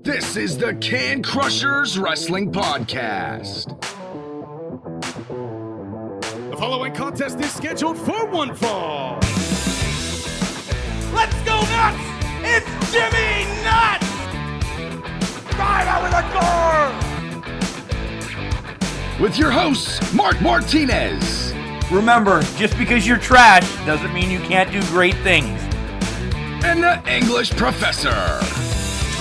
This is the Can Crushers Wrestling Podcast. The following contest is scheduled for one fall. Let's go nuts! It's Jimmy Nuts! Drive out with a car! With your hosts, Mark Martinez Remember, just because you're trash doesn't mean you can't do great things. and the English Professor.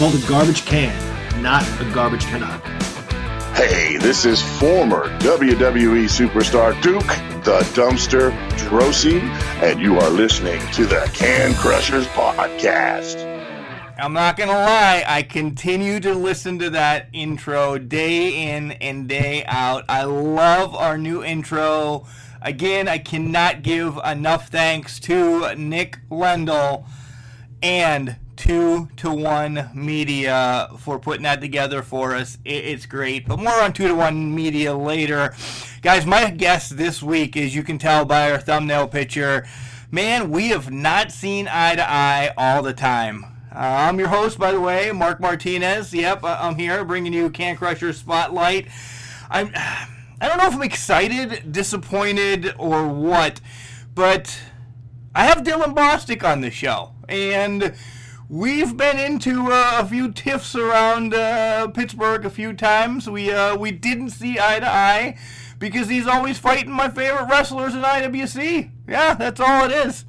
It's called a garbage can, not a garbage cannot. Hey, this is former WWE superstar Duke, the dumpster Droese, and you are listening to the Can Crushers Podcast. I'm not gonna lie, I continue to listen to that intro day in and day out. I love our new intro. Again, I cannot give enough thanks to Nick Lendl and two to one media for putting that together for us. It's great, but more on two to one media later. Guys, my guest this week, as you can tell by our thumbnail picture, man, we have not seen eye to eye all the time. Uh, I'm your host, by the way, Mark Martinez. Yep, uh, I'm here bringing you Can Crusher Spotlight. I'm. I don't know if I'm excited, disappointed, or what, but I have Dylan Bostic on the show, and we've been into uh, a few tiffs around uh, Pittsburgh a few times. We uh, we didn't see eye to eye because he's always fighting my favorite wrestlers in IWC. Yeah, that's all it is.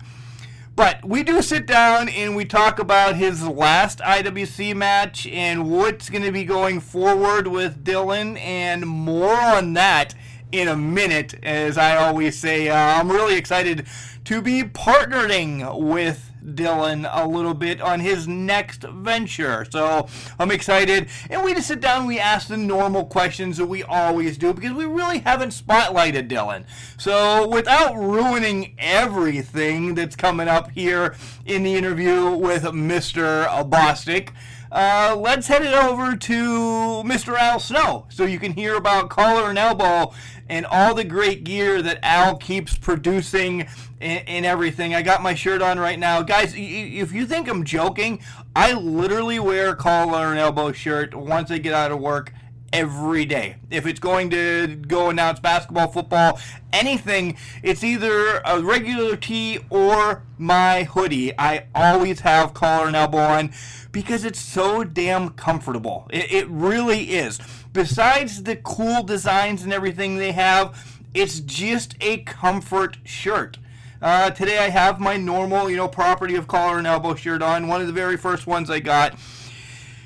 But we do sit down and we talk about his last IWC match and what's going to be going forward with Dylan, and more on that in a minute. As I always say, uh, I'm really excited to be partnering with Dylan a little bit on his next venture. So I'm excited. And we just sit down and we ask the normal questions that we always do because we really haven't spotlighted Dylan. So without ruining everything that's coming up here in the interview with Mr. Bostic, uh, let's head it over to Mr. Al Snow so you can hear about collar and elbow and all the great gear that Al keeps producing and, and everything. I got my shirt on right now. Guys, if you think I'm joking, I literally wear a collar and elbow shirt once I get out of work every day. If it's going to go announce basketball, football, anything, it's either a regular tee or my hoodie. I always have collar and elbow on because it's so damn comfortable. It, it really is. Besides the cool designs and everything they have, it's just a comfort shirt. Uh, today I have my normal, you know, property of collar and elbow shirt on. One of the very first ones I got.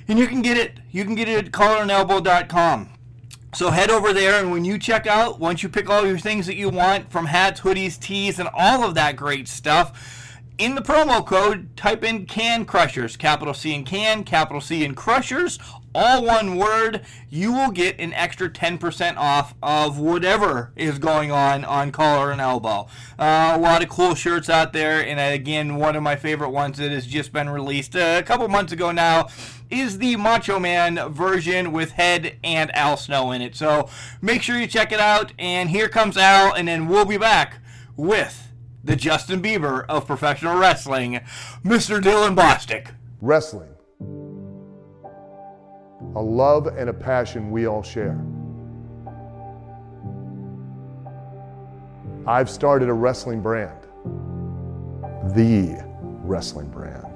And you can get it. You can get it at collarandelbow.com. So head over there, and when you check out, once you pick all your things that you want from hats, hoodies, tees, and all of that great stuff, in the promo code, type in Can Crushers, capital C in Can, capital C in Crushers, all one word. You will get an extra 10% off of whatever is going on on Collar and Elbow. Uh, a lot of cool shirts out there, and again, one of my favorite ones that has just been released a couple months ago now is the Macho Man version with Head and Al Snow in it. So make sure you check it out. And here comes Al, and then we'll be back with the Justin Bieber of professional wrestling, Mr. Dylan Bostic. Wrestling. A love and a passion we all share. I've started a wrestling brand. The wrestling brand.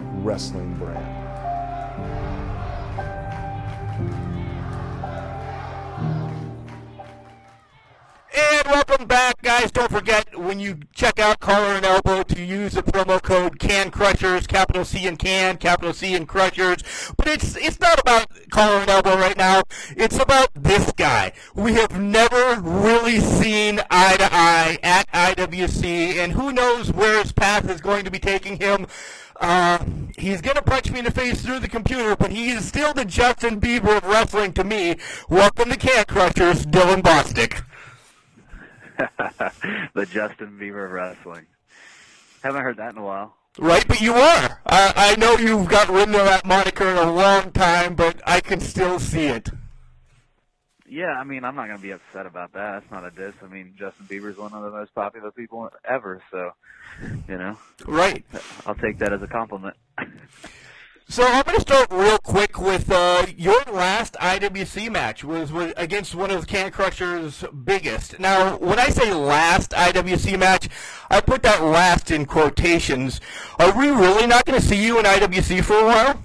wrestling brand. And welcome back, guys. Don't forget when you check out Collar and Elbow to use the promo code Can Crushers, capital C and Can, capital C and Crushers. But it's it's not about Collar and Elbow right now. It's about this guy. We have never really seen eye to eye at IWC, and who knows where his path is going to be taking him. Uh, He's going to punch me in the face through the computer, but he is still the Justin Bieber of wrestling to me. Welcome to Can Crushers, Dylan Bostic. the Justin Bieber of wrestling. Haven't heard that in a while. Right, but you are. I, I know you've got rid of that moniker in a long time, but I can still see it. Yeah, I mean, I'm not going to be upset about that. That's not a diss. I mean, Justin Bieber's one of the most popular people ever, so, you know. Right. I'll take that as a compliment. So I'm going to start real quick with uh, your last IWC match was, was against one of Can Crusher's biggest. Now, when I say last IWC match, I put that last in quotations. Are we really not going to see you in IWC for a while?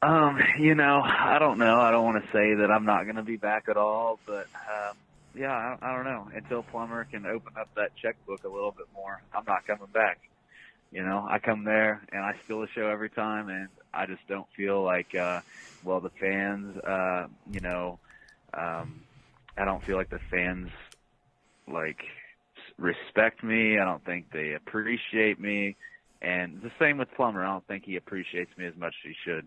Um, you know, I don't know. I don't want to say that I'm not going to be back at all, but um, yeah, I, I don't know. Until Plummer can open up that checkbook a little bit more, I'm not coming back. You know, I come there and I steal the show every time, and I just don't feel like, uh, well, the fans, uh, you know, um, I don't feel like the fans like respect me. I don't think they appreciate me, and the same with Plummer. I don't think he appreciates me as much as he should.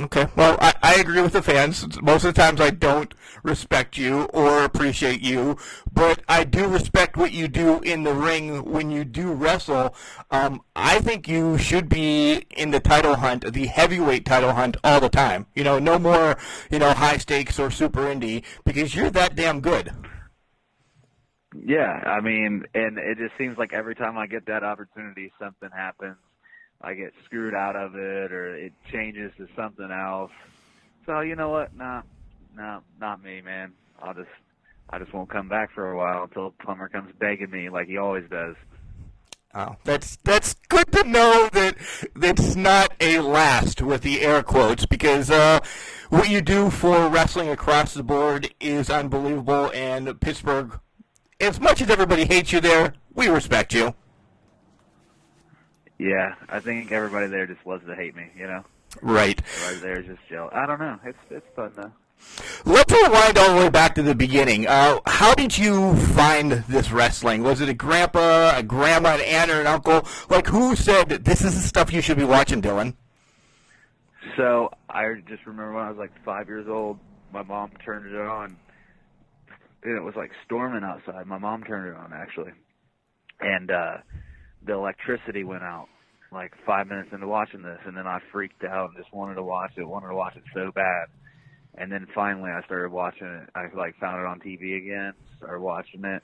Okay. Well, I, I agree with the fans. Most of the times I don't respect you or appreciate you, but I do respect what you do in the ring when you do wrestle. Um, I think you should be in the title hunt, the heavyweight title hunt all the time. You know, no more, you know, high stakes or super indie because you're that damn good. Yeah, I mean, and it just seems like every time I get that opportunity, something happens I get screwed out of it or it changes to something else. So you know what? Nah, nah, not me, man. I'll just I just won't come back for a while until Plummer comes begging me like he always does. Oh, that's that's good to know that it's not a last with the air quotes because uh, what you do for wrestling across the board is unbelievable. And Pittsburgh, as much as everybody hates you there, we respect you. Yeah, I think everybody there just loves to hate me. You know. Right. Everybody there is just jealous. I don't know. It's it's fun though. Let's rewind all the way back to the beginning. Uh, how did you find this wrestling? Was it a grandpa, a grandma, an aunt, or an uncle? Like, who said this is the stuff you should be watching, Dylan? So I just remember when I was like five years old, my mom turned it on, and it was like storming outside. My mom turned it on actually, and uh, the electricity went out like five minutes into watching this, and then I freaked out and just wanted to watch it, wanted to watch it so bad. And then finally, I started watching it. I like found it on TV again, started watching it,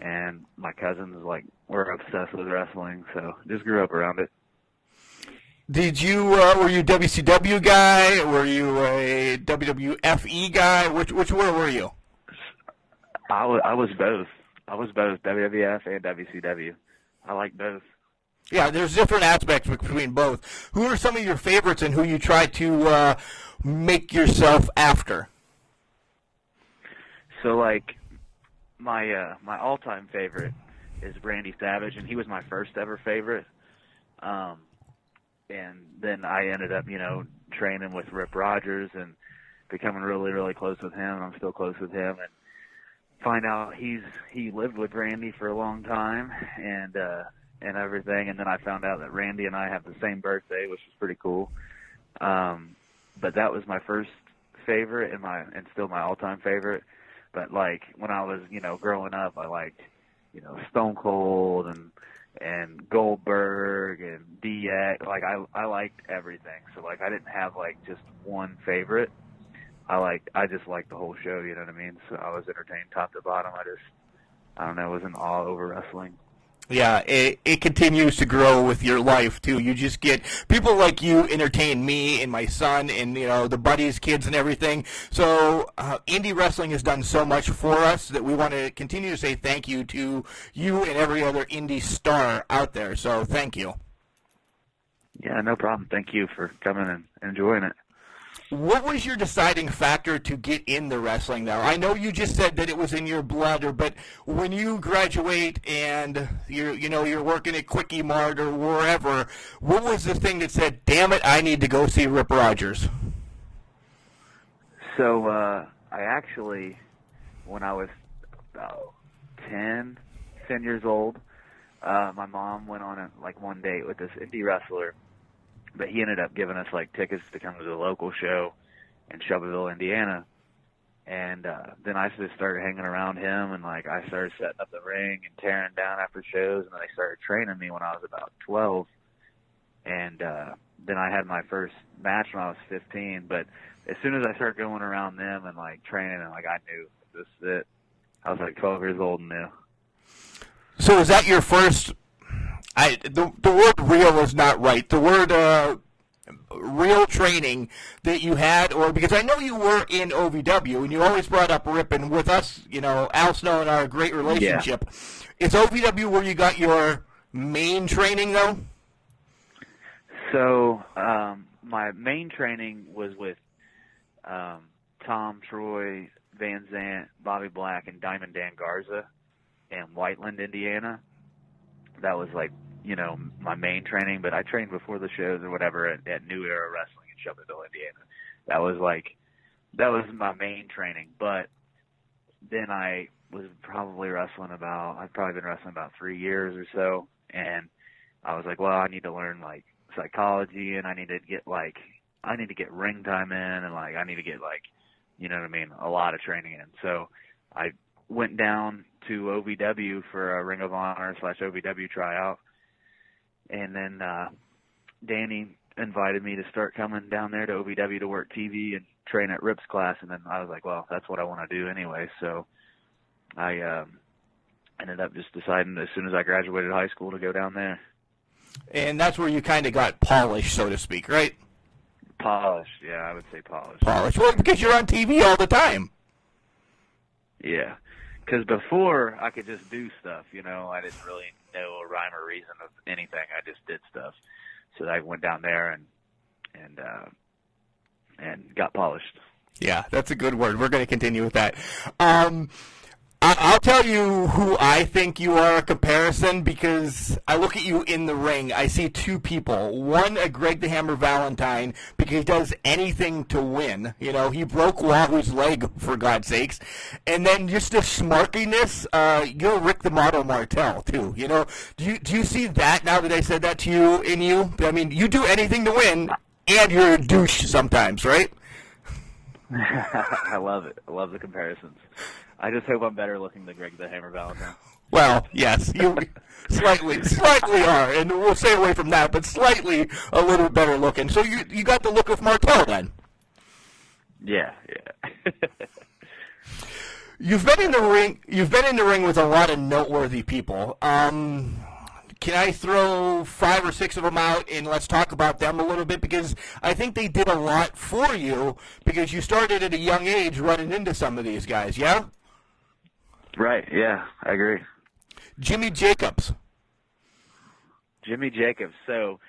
and my cousins like were obsessed with wrestling, so just grew up around it. Did you uh, were you a WCW guy? Were you a WWFE guy? Which which where were you? I was I was both. I was both WWF and WCW. I like both. Yeah, there's different aspects between both. Who are some of your favorites and who you try to uh, make yourself after? So like my uh my all time favorite is Randy Savage and he was my first ever favorite. Um and then I ended up, you know, training with Rip Rogers and becoming really, really close with him. I'm still close with him and find out he's he lived with Randy for a long time and uh and everything and then I found out that Randy and I have the same birthday, which is pretty cool. Um but that was my first favorite and my and still my all time favorite. But like when I was, you know, growing up I liked, you know, Stone Cold and and Goldberg and DX. Like I I liked everything. So like I didn't have like just one favorite. I like I just liked the whole show, you know what I mean? So I was entertained top to bottom. I just I don't know, was in awe over wrestling. Yeah, it, it continues to grow with your life too. You just get people like you entertain me and my son and you know the buddies, kids, and everything. So uh, indie wrestling has done so much for us that we want to continue to say thank you to you and every other indie star out there. So thank you. Yeah, no problem. Thank you for coming and enjoying it. What was your deciding factor to get in the wrestling now? I know you just said that it was in your blood, or but when you graduate and you you know you're working at Quickie Mart or wherever, what was the thing that said, "Damn it, I need to go see Rip Rogers"? So uh, I actually, when I was about 10, 10 years old, uh, my mom went on a, like one date with this indie wrestler, but he ended up giving us like tickets to come to the local show in Shelbyville, Indiana. And uh, then I just started hanging around him, and like I started setting up the ring and tearing down after shows, and then they started training me when I was about 12. And uh, then I had my first match when I was 15. But as soon as I started going around them and like training, and like I knew this is it. I was like 12 years old and knew. So is that your first? I the the word real is not right. The word uh, real training that you had, or because I know you were in OVW and you always brought up Rippin with us. You know, Al Snow and our great relationship. Is OVW where you got your main training though? So um, my main training was with um, Tom Troy, Van Zant, Bobby Black, and Diamond Dan Garza in Whiteland, Indiana. That was like, you know, my main training, but I trained before the shows or whatever at, at New Era Wrestling in Shelbyville, Indiana. That was like, that was my main training. But then I was probably wrestling about, I've probably been wrestling about three years or so. And I was like, well, I need to learn like psychology and I need to get like, I need to get ring time in and like, I need to get like, you know what I mean, a lot of training in. So I went down to OVW for a Ring of Honor slash OVW tryout, and then uh, Danny invited me to start coming down there to OVW to work TV and train at Rip's class, and then I was like, well, that's what I want to do anyway. So I um, ended up just deciding as soon as I graduated high school to go down there. And that's where you kind of got polished, so to speak, right? Polished, yeah, I would say polished. Polished, well, because you're on TV all the time. Yeah, because before I could just do stuff, you know, I didn't really know a rhyme or reason of anything. I just did stuff. So I went down there and and uh, and got polished. Yeah, that's a good word. We're going to continue with that. Um, I- I'll tell you who I think you are a comparison because I look at you in the ring. I see two people. One, a Greg the Hammer Valentine because he does anything to win. You know, he broke Wahoo's leg for God's sakes, and then just the smarkiness. Uh, you're Rick the Model Martel too. You know, do you do you see that now that I said that to you in you? I mean, you do anything to win, and you're a douche sometimes, right? I love it. I love the comparisons. I just hope I'm better looking than Greg the Hammer Valentine. Well, yes, you slightly, slightly are, and we'll stay away from that, but slightly a little better looking. So you you got the look of Martel then. Yeah, yeah. You've been in the ring. You've been in the ring with a lot of noteworthy people. Um, can I throw five or six of them out and let's talk about them a little bit because I think they did a lot for you because you started at a young age running into some of these guys. Yeah. Right, yeah, I agree. Jimmy Jacobs. Jimmy Jacobs. So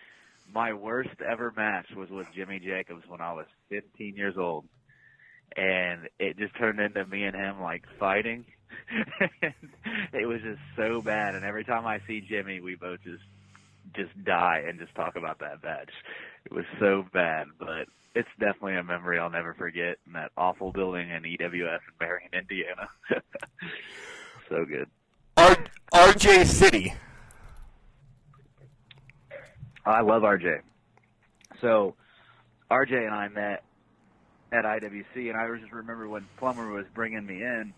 my worst ever match was with Jimmy Jacobs when I was 15 years old. And it just turned into me and him like fighting. it was just so bad. And every time I see Jimmy, we both just, just die and just talk about that match. It was so bad, but it's definitely a memory I'll never forget in that awful building in EWF in Marion, Indiana. so good. R- RJ City. I love RJ. So RJ and I met at IWC, and I just remember when Plummer was bringing me in.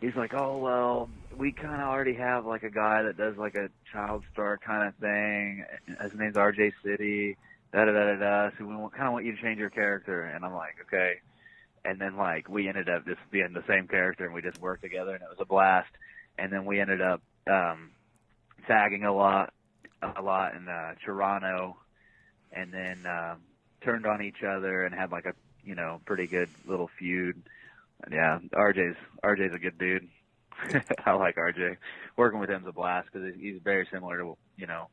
He's like, "Oh well, we kind of already have like a guy that does like a child star kind of thing. His name's RJ City. Da da da da da. So we kind of want you to change your character." And I'm like, "Okay." And then like we ended up just being the same character, and we just worked together, and it was a blast. And then we ended up um, tagging a lot, a lot in uh, Toronto, and then um, turned on each other and had like a you know pretty good little feud. Yeah, RJ's RJ's a good dude. I like RJ. Working with him's a blast because he's very similar to you know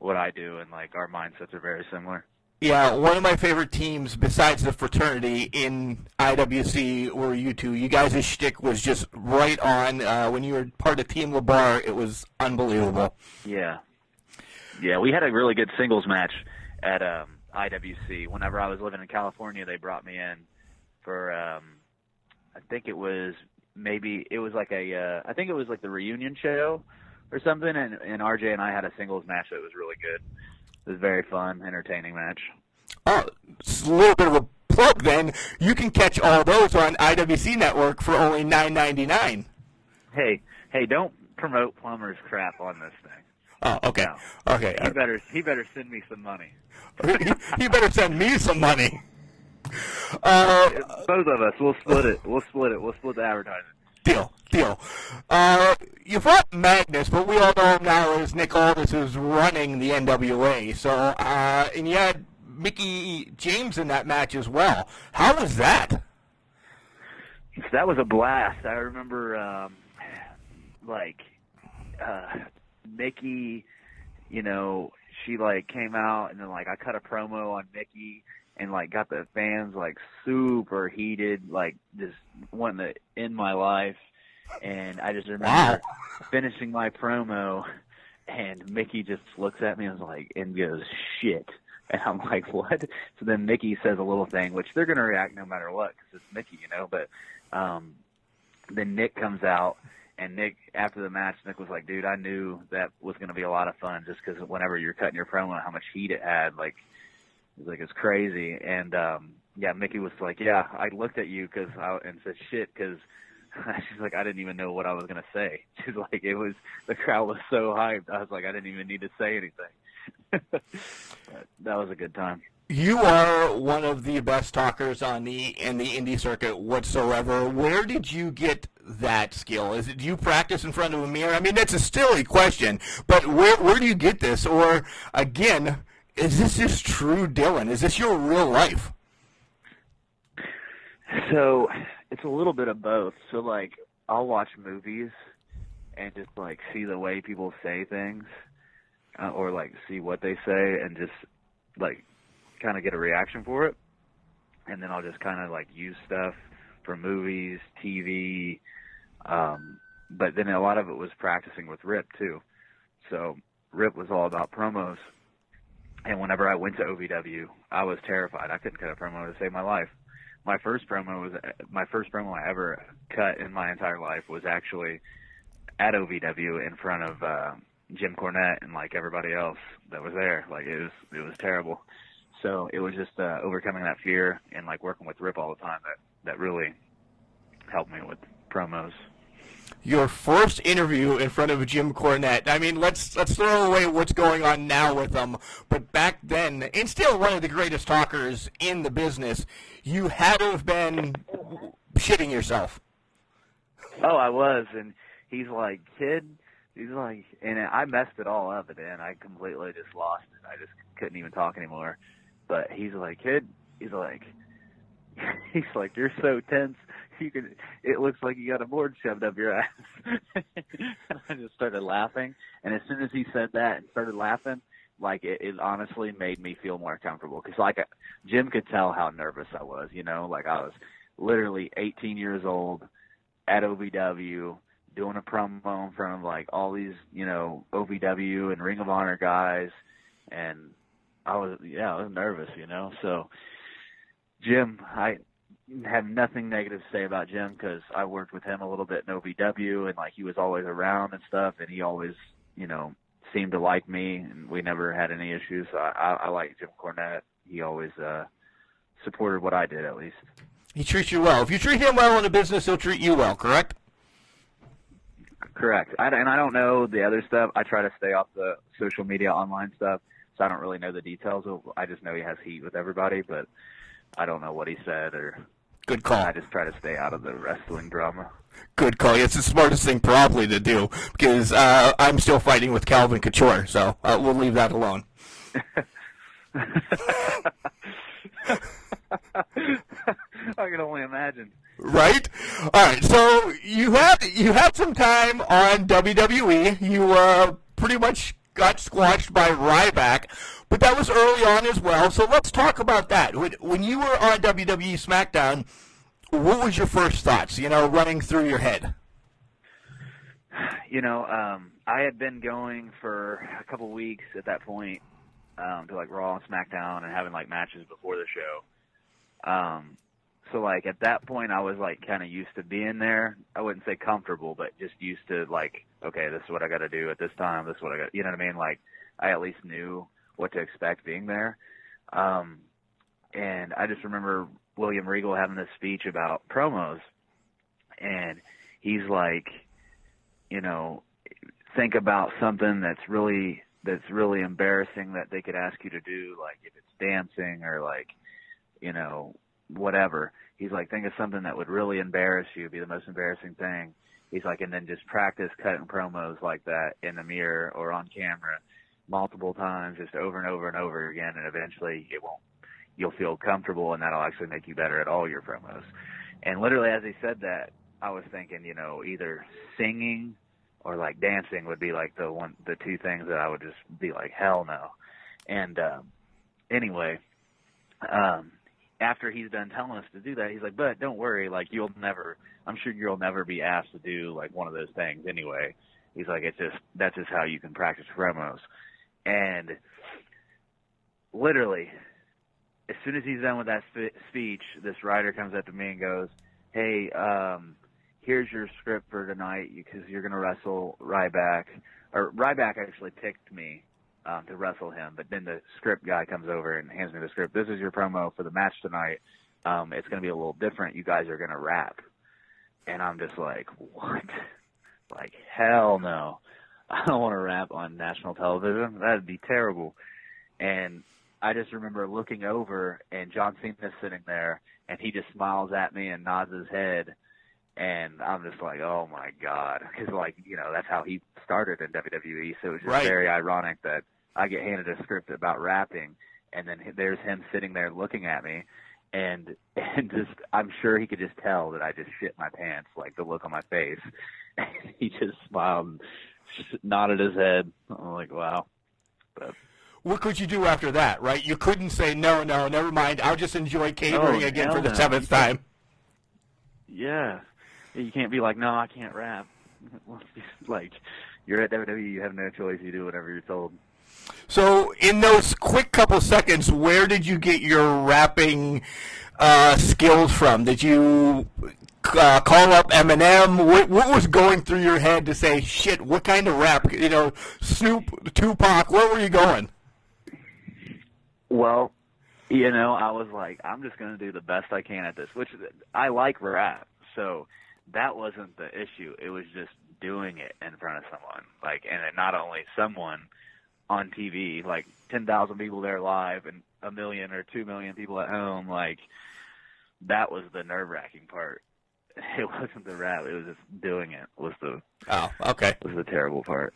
what I do, and like our mindsets are very similar. Yeah, one of my favorite teams besides the fraternity in IWC were you two. You guys' shtick was just right on. Uh, when you were part of Team LeBar, it was unbelievable. Yeah, yeah, we had a really good singles match at um, IWC. Whenever I was living in California, they brought me in for um, I think it was maybe it was like a uh, I think it was like the reunion show or something, and, and RJ and I had a singles match that was really good. It was a very fun, entertaining match. Oh, it's a little bit of a plug then. You can catch all those on IWC Network for only nine ninety nine. Hey, hey, don't promote Plummer's crap on this thing. Oh, okay, No. okay. He better he better send me some money. He better send me some money. Uh, Both of us, we'll split it. We'll split it. We'll split the advertising. deal, deal. Uh, you fought Magnus, but we all know him now as Nick Aldis, who's running the NWA. So, uh, and you had Mickie James in that match as well. How was that? That was a blast. I remember, um, like, uh, Mickie, you know, she like came out and then like I cut a promo on Mickie and like got the fans like super heated, like just wanting to end my life. And I just remember finishing my promo and Mickie just looks at me and was like and goes shit. And I'm like, what? So then Mickie says a little thing, which they're gonna react no matter what because it's Mickie, you know. But um, then Nick comes out, and Nick after the match, Nick was like, dude, I knew that was gonna be a lot of fun just because whenever you're cutting your promo, how much heat it had, like, it was like it's crazy. And um, yeah, Mickie was like, yeah, I looked at you because I and said shit because. She's like, I didn't even know what I was gonna say. She's like, it was the crowd was so hyped. I was like, I didn't even need to say anything. that was a good time. You are one of the best talkers on the in the indie circuit whatsoever. Where did you get that skill? Is it do you practice in front of a mirror? I mean, that's a silly question, but where where do you get this? Or again, is this just true Dylan? Is this your real life? So it's a little bit of both. So like I'll watch movies and just like see the way people say things, uh, or like see what they say and just like kind of get a reaction for it, and then I'll just kind of like use stuff from movies, TV, um, but then a lot of it was practicing with Rip too. So Rip was all about promos, and whenever I went to OVW, I was terrified. I couldn't cut a promo to save my life my first promo was my first promo I ever cut in my entire life was actually at OVW in front of uh, Jim Cornette and like everybody else that was there. Like it was it was terrible. So it was just uh, overcoming that fear and like working with Rip all the time that that really helped me with promos. Your first interview in front of Jim Cornette. I mean, let's let's throw away what's going on now with him, but back then, and still one of the greatest talkers in the business, you had to have been shitting yourself. Oh, I was, and he's like, kid, he's like, and I messed it all up and. I completely just lost it. I just couldn't even talk anymore. But he's like, kid, he's like, he's like, you're so tense. You can. It looks like you got a board shoved up your ass. and I just started laughing. And as soon as he said that and started laughing, like it, it honestly made me feel more comfortable because like Jim could tell how nervous I was. You know, like I was literally 18 years old at OVW doing a promo in front of like all these, you know, OVW and Ring of Honor guys, and I was, yeah, I was nervous, you know. So, Jim, I have nothing negative to say about Jim because I worked with him a little bit in OVW, and like he was always around and stuff, and he always, you know, seemed to like me, and we never had any issues. So I, I, I like Jim Cornette. He always uh supported what I did, at least. He treats you well. If you treat him well in the business, he'll treat you well. Correct? Correct. I, and I don't know the other stuff. I try to stay off the social media online stuff, so I don't really know the details. Of, I just know he has heat with everybody, but I don't know what he said or. Good call. I just try to stay out of the wrestling drama. Good call. It's the smartest thing probably to do because uh, I'm still fighting with Calvin Couture, so uh, we'll leave that alone. I can only imagine. Right? All right. So you had you had some time on WWE. You uh, pretty much got squashed by Ryback, but that was early on as well. So let's talk about that. When, when you were on WWE SmackDown, what was your first thoughts? You know, running through your head. You know, um, I had been going for a couple weeks at that point um, to like Raw and SmackDown and having like matches before the show. Um, So like at that point, I was like kind of used to being there. I wouldn't say comfortable, but just used to like, okay, this is what I got to do at this time. This is what I got. You know what I mean? Like I at least knew what to expect being there. Um, and I just remember William Regal having this speech about promos, and he's like, you know, think about something that's really that's really embarrassing that they could ask you to do, like if it's dancing or like, you know, whatever. He's like, think of something that would really embarrass you, be the most embarrassing thing. He's like, and then just practice cutting promos like that in the mirror or on camera multiple times, just over and over and over again, and eventually it won't. You'll feel comfortable, and that'll actually make you better at all your promos. And literally, as he said that, I was thinking, you know, either singing or like dancing would be like the one, the two things that I would just be like, hell no. And um, anyway, um, after he's done telling us to do that, he's like, but don't worry, like you'll never, I'm sure you'll never be asked to do like one of those things anyway. He's like, it's just, that's just how you can practice promos. And literally, as soon as he's done with that sp- speech, this writer comes up to me and goes, hey, um, here's your script for tonight because you're going to wrestle Ryback. Or Ryback actually picked me um, to wrestle him. But then the script guy comes over and hands me the script. This is your promo for the match tonight. Um, it's going to be a little different. You guys are going to rap. And I'm just like, what? Like, hell no. I don't want to rap on national television. That'd be terrible. And I just remember looking over and John Cena's sitting there and he just smiles at me and nods his head. And I'm just like, oh my god, because like you know that's how he started in WWE. So it's just Right. very ironic that I get handed a script about rapping, and then there's him sitting there looking at me, and and just I'm sure he could just tell that I just shit my pants, like the look on my face. And he just smiled, nodded his head. I'm like, wow. But What could you do after that, right? You couldn't say, no, no, never mind. I'll just enjoy catering Oh, again for the no. seventh time. Yeah. You can't be like, no, I can't rap. like, you're at WWE, you have no choice. You do whatever you're told. So, in those quick couple seconds, where did you get your rapping uh, skills from? Did you uh, call up Eminem? What, what was going through your head to say, shit, what kind of rap? You know, Snoop, Tupac, where were you going? Well, you know, I was like, I'm just going to do the best I can at this, which I like rap. So that wasn't the issue. It was just doing it in front of someone. Like, and not only someone on TV, like 10,000 people there live and a million or two million people at home. Like, that was the nerve wracking part. It wasn't the rap. It was just doing it was the, Oh, okay. was the terrible part.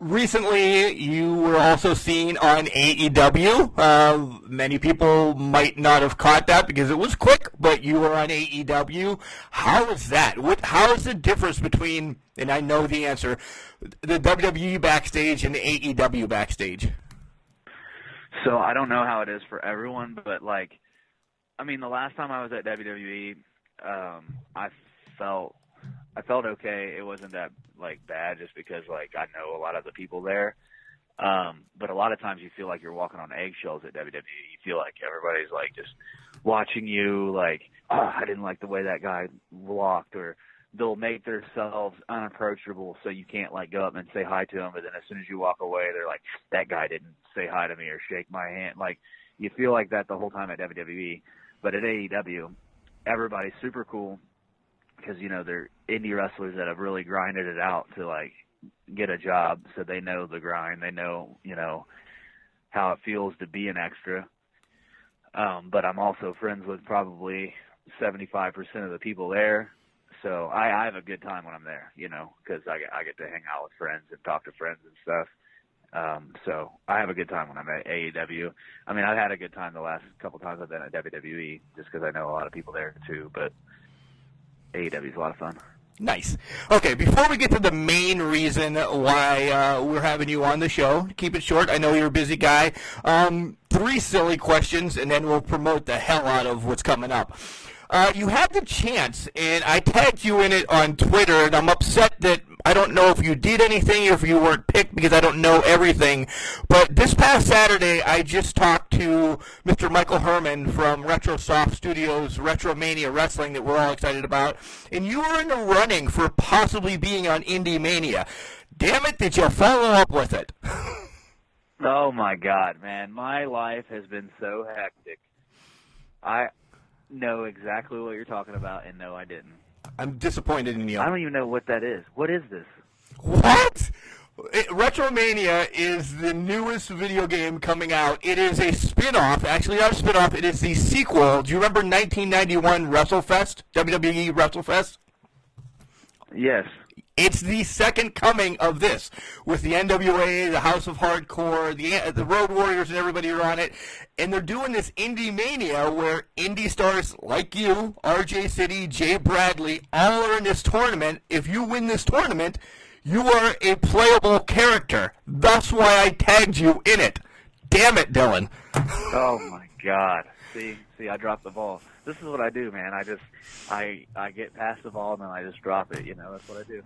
Recently, you were also seen on AEW. Uh, many people might not have caught that because it was quick, but you were on AEW. How is that? What? How is the difference between? And I know the answer: the WWE backstage and the AEW backstage. So I don't know how it is for everyone, but like, I mean, the last time I was at WWE, um, I felt I felt okay. It wasn't that like bad, just because like I know a lot of the people there. Um, but a lot of times you feel like you're walking on eggshells at WWE. You feel like everybody's like just watching you, like, oh, I didn't like the way that guy walked, or they'll make themselves unapproachable so you can't like go up and say hi to them. But then as soon as you walk away, they're like, that guy didn't say hi to me or shake my hand. Like you feel like that the whole time at WWE, but at AEW, everybody's super cool because you know they're indie wrestlers that have really grinded it out to like get a job, so they know the grind. They know you know how it feels to be an extra. Um, but I'm also friends with probably 75% of the people there. So I, I have a good time when I'm there, you know, because I I get to hang out with friends and talk to friends and stuff. Um, so I have a good time when I'm at AEW. I mean, I've had a good time the last couple times I've been at WWE, just because I know a lot of people there too. But AEW is a lot of fun. Nice. Okay, before we get to the main reason why uh, we're having you on the show, keep it short. I know you're a busy guy. Um, three silly questions, and then we'll promote the hell out of what's coming up. Uh, you had the chance, and I tagged you in it on Twitter, and I'm upset that I don't know if you did anything or if you weren't picked because I don't know everything. But this past Saturday, I just talked to Mr. Michael Herman from RetroSoft Studios, Retromania Wrestling, that we're all excited about, and you were in the running for possibly being on Indie Mania. Damn it, did you follow up with it? Oh my God, man! My life has been so hectic. I know exactly what you're talking about, and no, I didn't. I'm disappointed in you. I don't even know what that is. What is this? What? It, Retromania is the newest video game coming out. It is a spin-off. Actually, not a spin-off. It is the sequel. Do you remember 1991 WrestleFest? WWE WrestleFest? Yes. It's the second coming of this, with the NWA, the House of Hardcore, the uh, the Road Warriors, and everybody are on it, and they're doing this Indie Mania where indie stars like you, RJ City, Jay Bradley, all are in this tournament. If you win this tournament, you are a playable character. That's why I tagged you in it. Damn it, Dylan. Oh my God. See, see, I dropped the ball. This is what I do, man. I just, I, I get past the ball and then I just drop it. You know, that's what I do.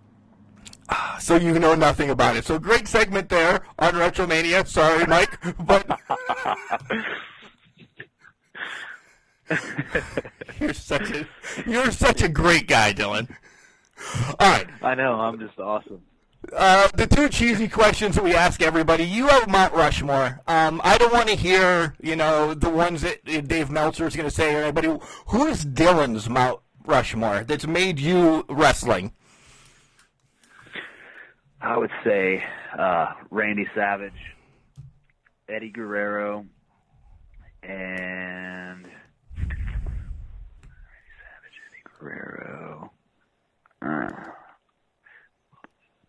So you know nothing about it. So great segment there on Retromania. Sorry, Mike, but you're such a you're such a great guy, Dylan. All right. I know. I'm just awesome. Uh, the two cheesy questions that we ask everybody. You have Mount Rushmore. Um, I don't want to hear, you know, the ones that Dave Meltzer is going to say or anybody. Who is Dylan's Mount Rushmore that's made you wrestling? I would say uh, Randy Savage, Eddie Guerrero, and Randy Savage, Eddie Guerrero. Uh,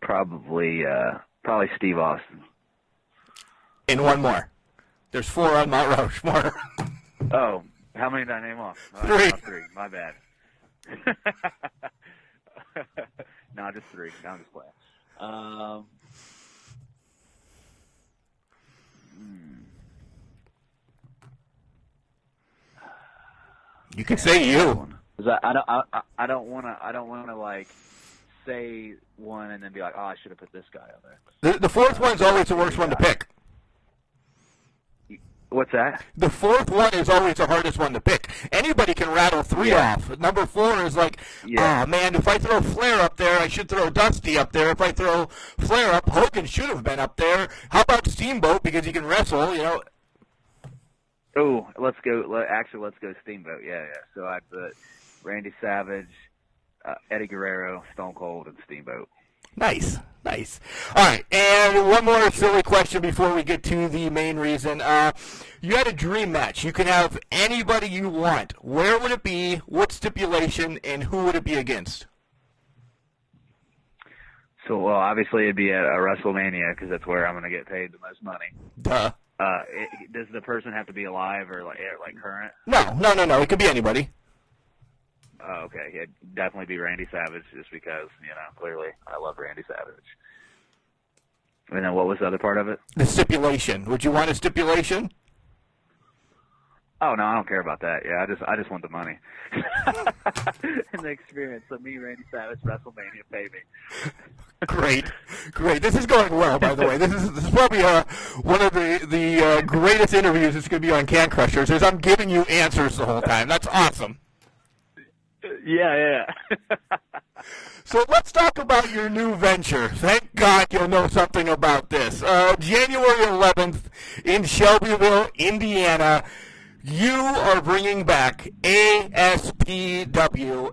probably, uh, probably Steve Austin. And one more. There's four on Mount Rushmore. Oh, how many did I name off? Oh, Three. off three. My bad. no, just three. No, I'm just playing. Um, you can say you. I, I don't. I, I- don't want to. I don't want to like say one and then be like, oh, I should have put this guy on there. The, the fourth one's always the worst one to pick. What's that? The fourth one is always the hardest one to pick. Anybody can rattle three Yeah. off. Number four is like, Yeah. oh man, if I throw Flair up there, I should throw Dusty up there. If I throw Flair up, Hogan should have been up there. How about Steamboat because he can wrestle? You know, Oh, let's go. Let, actually, let's go Steamboat. Yeah, yeah. So I put Randy Savage, uh, Eddie Guerrero, Stone Cold, and Steamboat. Nice, nice. All right, and one more silly question before we get to the main reason. Uh, you had a dream match. You can have anybody you want. Where would it be? What stipulation? And who would it be against? So, well, obviously it'd be at a WrestleMania because that's where I'm going to get paid the most money. Duh. Uh, it, does the person have to be alive or like eh, like current? No, no, no, no. It could be anybody. Oh, okay, it'd definitely be Randy Savage just because you know clearly I love Randy Savage. And then what was the other part of it? The stipulation. Would you want a stipulation? Oh no, I don't care about that. Yeah, I just I just want the money and the experience. of me, Randy Savage, WrestleMania, pay me. Great, great. This is going well, by the way. This is this is probably uh, one of the the uh, greatest interviews that's going to be on Can Crushers. Is I'm giving you answers the whole time. That's awesome. Yeah, yeah. So let's talk about your new venture. Thank God you'll know something about this. Uh, January 11th in Shelbyville, Indiana, you are bringing back ASPW.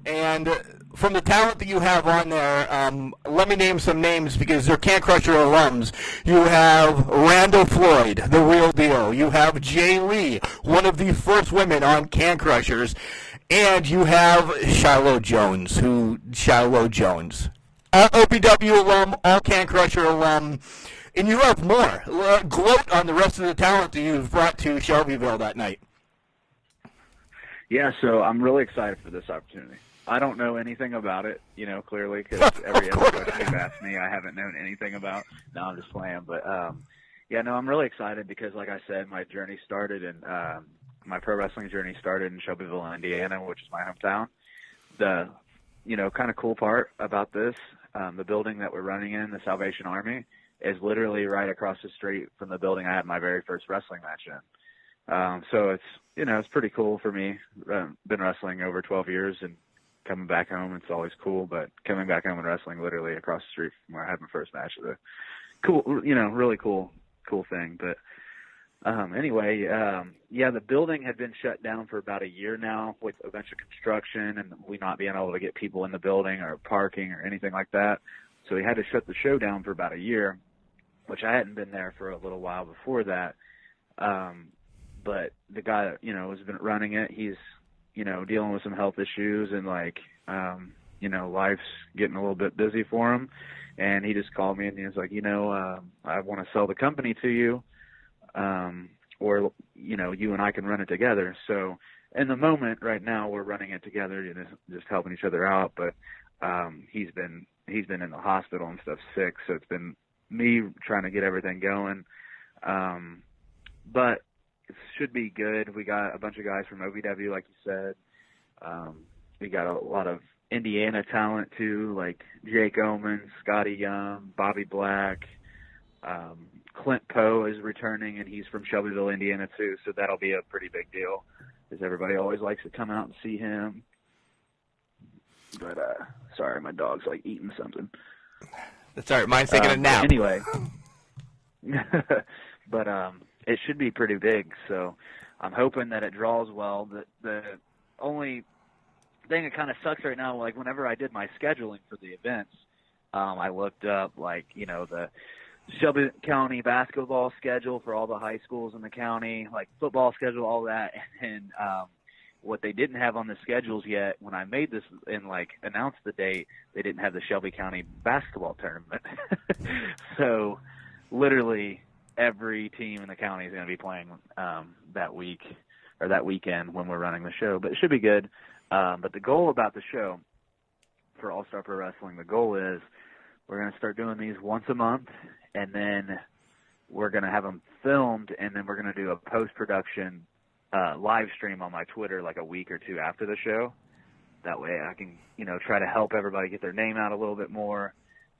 And from the talent that you have on there, um, let me name some names because they're Can Crusher alums. You have Randall Floyd, the real deal. You have Jay Lee, one of the first women on Can Crushers. And you have Shiloh Jones, who Shiloh Jones, all OPW alum, all Can Crusher alum, and you have more. Uh, gloat on the rest of the talent that you've brought to Shelbyville that night. Yeah, so I'm really excited for this opportunity. I don't know anything about it, you know, clearly, because every other question you've asked me, I haven't known anything about. No, I'm just playing, but um, yeah, no, I'm really excited because, like I said, my journey started in um, my pro wrestling journey started in Shelbyville, Indiana, which is my hometown. The, you know, kind of cool part about this um, the building that we're running in, the Salvation Army, is literally right across the street from the building I had my very first wrestling match in. Um, so it's you know it's pretty cool for me. Um, been wrestling over 12 years and coming back home, it's always cool. But coming back home and wrestling literally across the street from where I had my first match is a cool, you know, really cool, cool thing. But um, anyway, um, yeah, the building had been shut down for about a year now with a bunch of construction and we not being able to get people in the building or parking or anything like that. So we had to shut the show down for about a year, which I hadn't been there for a little while before that. Um, but the guy you know, has been running it, he's, you know, dealing with some health issues and like, um, you know, life's getting a little bit busy for him. And he just called me and he was like, you know, uh, I want to sell the company to you um, or you know you and I can run it together. So in the moment right now we're running it together, you know, just helping each other out. But um, he's been he's been in the hospital and stuff sick, so it's been me trying to get everything going. Um, but it should be good. We got a bunch of guys from OVW, like you said. Um, we got a lot of Indiana talent too, like Jake Oman, Scotty Young, Bobby Black, um, Clint Poe is returning, and he's from Shelbyville, Indiana too. So that'll be a pretty big deal, because everybody always likes to come out and see him. But uh, sorry, my dog's like eating something. That's all right. Mine's taking Um, a nap. Anyway, but um, it should be pretty big. So I'm hoping that it draws well. The the only thing that kind of sucks right now, like whenever I did my scheduling for the events, um, I looked up like you know the Shelby County basketball schedule for all the high schools in the county, like football schedule, all that, and um, what they didn't have on the schedules yet when I made this and like announced the date, they didn't have the Shelby County basketball tournament. so literally every team in the county is going to be playing um, that week or that weekend when we're running the show. But it should be good. Um, but the goal about the show for All Star Pro Wrestling, the goal is we're going to start doing these once a month, and then we're going to have them filmed, and then we're going to do a post production uh, live stream on my Twitter like a week or two after the show. That way, I can you know try to help everybody get their name out a little bit more,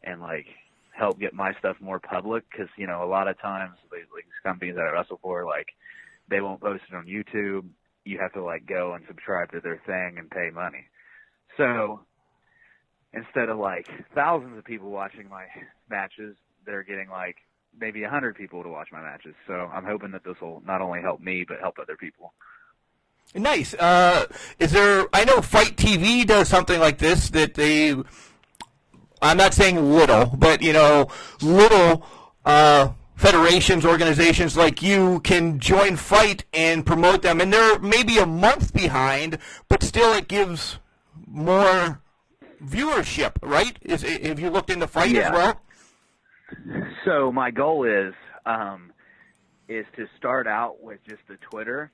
and like help get my stuff more public because you know a lot of times like, like these companies that I wrestle for like they won't post it on YouTube. You have to like go and subscribe to their thing and pay money. So instead of like thousands of people watching my matches, they're getting like maybe a hundred people to watch my matches. So I'm hoping that this will not only help me but help other people. Nice. Uh, is there? I know FITE TV does something like this that they. I'm not saying little, but you know, little uh, federations, organizations like you can join FITE and promote them, and they're maybe a month behind, but still it gives more viewership, right? Is have you looked into FITE Yeah. as well? So my goal is um, is to start out with just the Twitter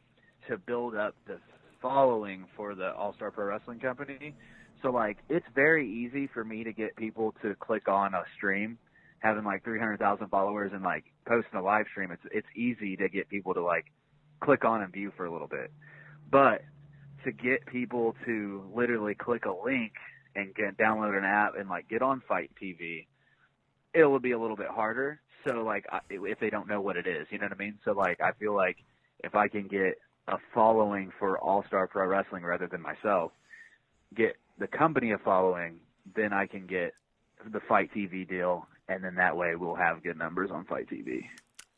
to build up the following for the All Star Pro Wrestling Company. So like it's very easy for me to get people to click on a stream, having like 300,000 followers and like posting a live stream. It's it's easy to get people to like click on and view for a little bit, but to get people to literally click a link and get download an app and like get on FITE TV, it will be a little bit harder. So like if they don't know what it is, you know what I mean? So like I feel like if I can get a following for All Star Pro Wrestling rather than myself, get the company a following, then I can get the FITE TV deal, and then that way we'll have good numbers on FITE TV.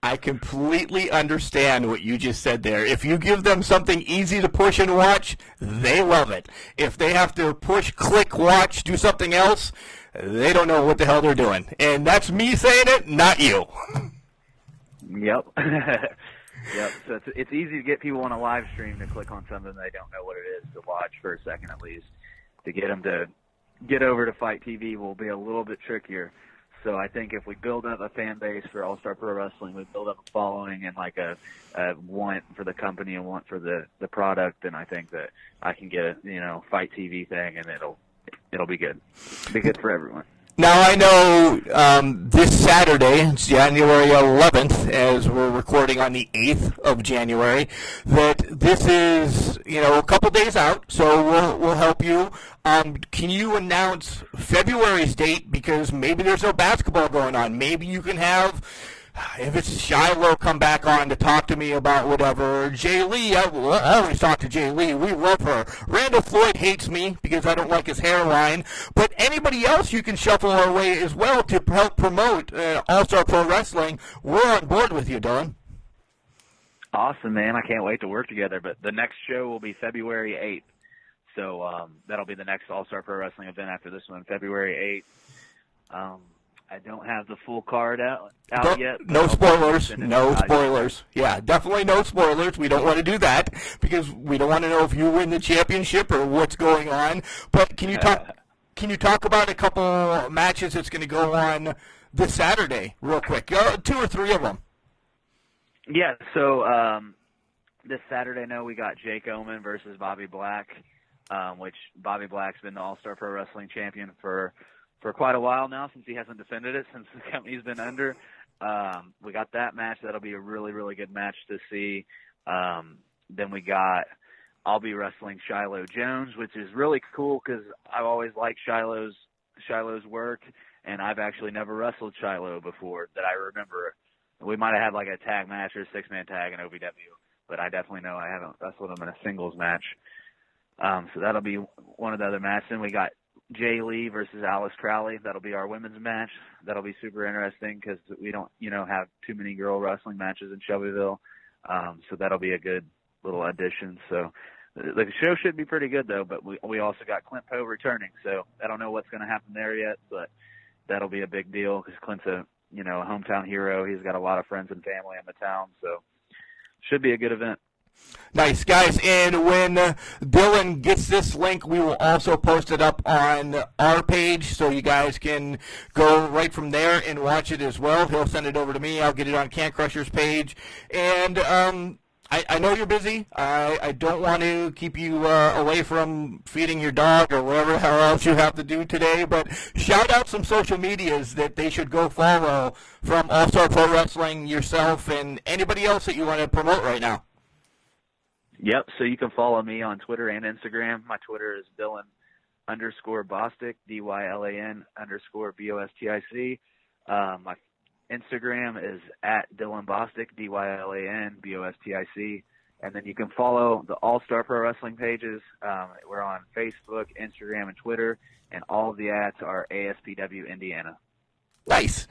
I completely understand what you just said there. If you give them something easy to push and watch, they love it. If they have to push, click, watch, do something else, they don't know what the hell they're doing. And that's me saying it, not you. Yep. yep. So it's, it's easy to get people on a live stream to click on something they don't know what it is to watch for a second at least. To get them to get over to FITE TV will be a little bit trickier. So I think if we build up a fan base for All Star Pro Wrestling, we build up a following and like a, a want for the company and want for the the product, then I think that I can get a you know FITE TV thing and it'll it'll be good, be good for everyone. Now I know um, this Saturday, January 11th, as we're recording on the 8th of January, that this is you know a couple days out, so we'll we'll help you. Um, can you announce February's date because maybe there's no basketball going on? Maybe you can have if it's Shiloh come back on to talk to me about whatever, Jay Lee, I, I always talk to Jay Lee. We love her. Randall Floyd hates me because I don't like his hairline. But anybody else you can shuffle our way as well to help promote uh, All Star Pro Wrestling. We're on board with you, Dylan. Awesome, man. I can't wait to work together. But the next show will be February 8th. So um, that'll be the next All Star Pro Wrestling event after this one, February 8th. Um, I don't have the full card out out Don't- yet. but no I'll spoilers. No spoilers. Yeah, definitely no spoilers. We don't want to do that because we don't want to know if you win the championship or what's going on. But can you talk? Can you talk about a couple matches that's going to go on this Saturday, real quick? Uh, two or three of them. Yeah, so um, this Saturday, no, we got Jake Oman versus Bobby Black, um, which Bobby Black's been the All Star Pro Wrestling champion for for quite a while now, since he hasn't defended it since the company's been under. Um, we got that match. That'll be a really really good match to see. Um, then we got I'll be wrestling Shiloh Jones, which is really cool because I've always liked Shiloh's Shiloh's work, and I've actually never wrestled Shiloh before that I remember. We might have had like a tag match or a six man tag in OVW, but I definitely know I haven't wrestled him in a singles match. Um, so that'll be one of the other matches. Then we got Jay Lee versus Alice Crowley. That'll be our women's match. That'll be super interesting because we don't, you know, have too many girl wrestling matches in Shelbyville. Um, so that'll be a good little addition. So the show should be pretty good though. But we we also got Clint Poe returning. So I don't know what's going to happen there yet, but that'll be a big deal because Clint's a you know a hometown hero. He's got a lot of friends and family in the town. So should be a good event. Nice, guys. And when Dylan gets this link, we will also post it up on our page so you guys can go right from there and watch it as well. He'll send it over to me. I'll get it on Can Crusher's page. And um, I, I know you're busy. I, I don't want to keep you uh, away from feeding your dog or whatever else you have to do today. But shout out some social medias that they should go follow from All Star Pro Wrestling, yourself, and anybody else that you want to promote right now. Yep. So you can follow me on Twitter and Instagram. My Twitter is Dylan underscore Bostic, D Y L A N underscore B O S T I C. Uh, my Instagram is at Dylan Bostic, D Y L A N B O S T I C. And then you can follow the All Star Pro Wrestling pages. Um, we're on Facebook, Instagram, and Twitter, and all of the ads are ASPW Indiana. Nice.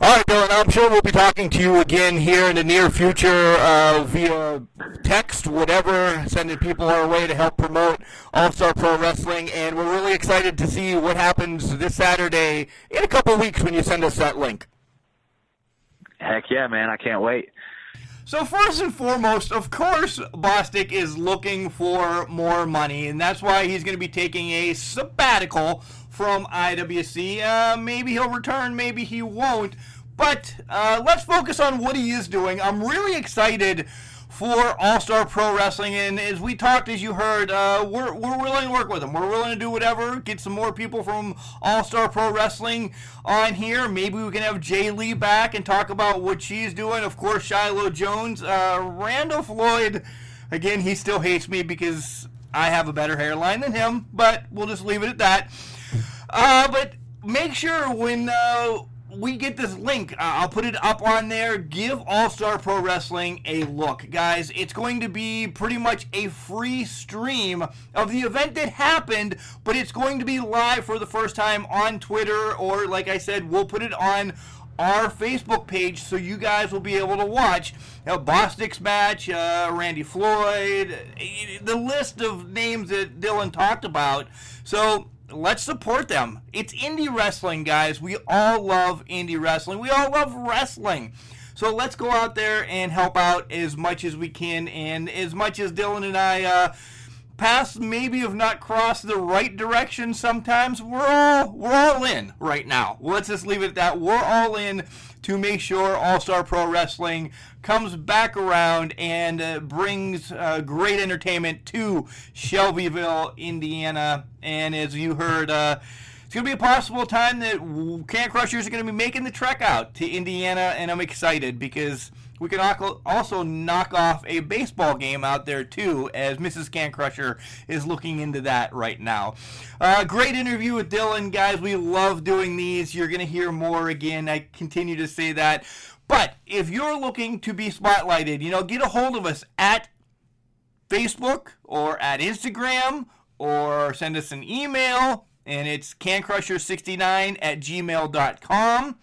All right, Dylan. I'm sure we'll be talking to you again here in the near future uh, via text, whatever, sending people our way to help promote All Star Pro Wrestling. And we're really excited to see what happens this Saturday in a couple weeks when you send us that link. Heck yeah, man! I can't wait. So first and foremost, of course, Bostic is looking for more money, and that's why he's going to be taking a sabbatical from IWC. Uh, maybe he'll return, maybe he won't. But uh, let's focus on what he is doing. I'm really excited for All Star Pro Wrestling, and as we talked, as you heard, uh, we're we're willing to work with him. We're willing to do whatever, get some more people from All Star Pro Wrestling on here. Maybe we can have Jay Lee back and talk about what she's doing. Of course, Shiloh Jones, uh, Randall Floyd. Again, he still hates me because I have a better hairline than him, but we'll just leave it at that. Uh, but make sure when uh, we get this link, uh, I'll put it up on there. Give All Star Pro Wrestling a look, guys. It's going to be pretty much a free stream of the event that happened, but it's going to be live for the first time on Twitter, or like I said, we'll put it on our Facebook page so you guys will be able to watch you know, Bostic's match, uh, Randy Floyd, eh, the list of names that Dylan talked about. So let's support them. It's indie wrestling, guys. We all love indie wrestling. We all love wrestling. So let's go out there and help out as much as we can. And as much as Dylan and I uh, paths maybe have not crossed the right direction sometimes, we're all we're all in right now. Let's just leave it at that. We're all in to make sure All Star Pro Wrestling comes back around and uh, brings uh, great entertainment to Shelbyville, Indiana. And as you heard, uh, it's going to be a possible time that Can Crushers are going to be making the trek out to Indiana, and I'm excited because we can also knock off a baseball game out there too, as Mrs. Can Crusher is looking into that right now. Uh, great interview with Dylan, guys. We love doing these. You're to hear more again. I continue to say that. But if you're looking to be spotlighted, you know, get a hold of us at Facebook or at Instagram or send us an email and it's cancrusher69 at gmail.com.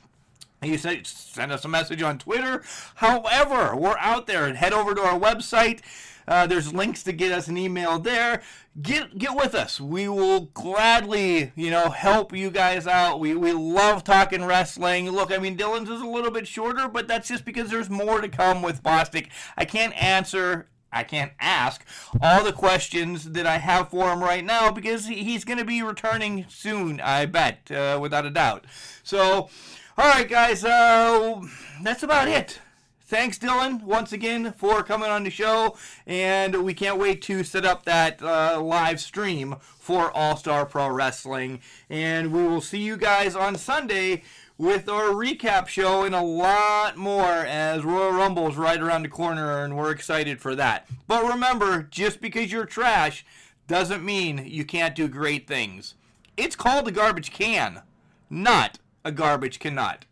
You said send us a message on Twitter. However, we're out there head over to our website. Uh, there's links to get us an email there. Get get with us. We will gladly, you know, help you guys out. We we love talking wrestling. Look, I mean, Dylan's is a little bit shorter, but that's just because there's more to come with Bostic. I can't answer I can't ask all the questions that I have for him right now because he's going to be returning soon, I bet, uh, without a doubt. So, all right, guys, uh, that's about it. Thanks, Dylan, once again for coming on the show, and we can't wait to set up that uh, live stream for All Star Pro Wrestling. And we will see you guys on Sunday with our recap show and a lot more as Royal Rumble is right around the corner and we're excited for that. But remember, just because you're trash doesn't mean you can't do great things. It's called the garbage can, not a garbage cannot.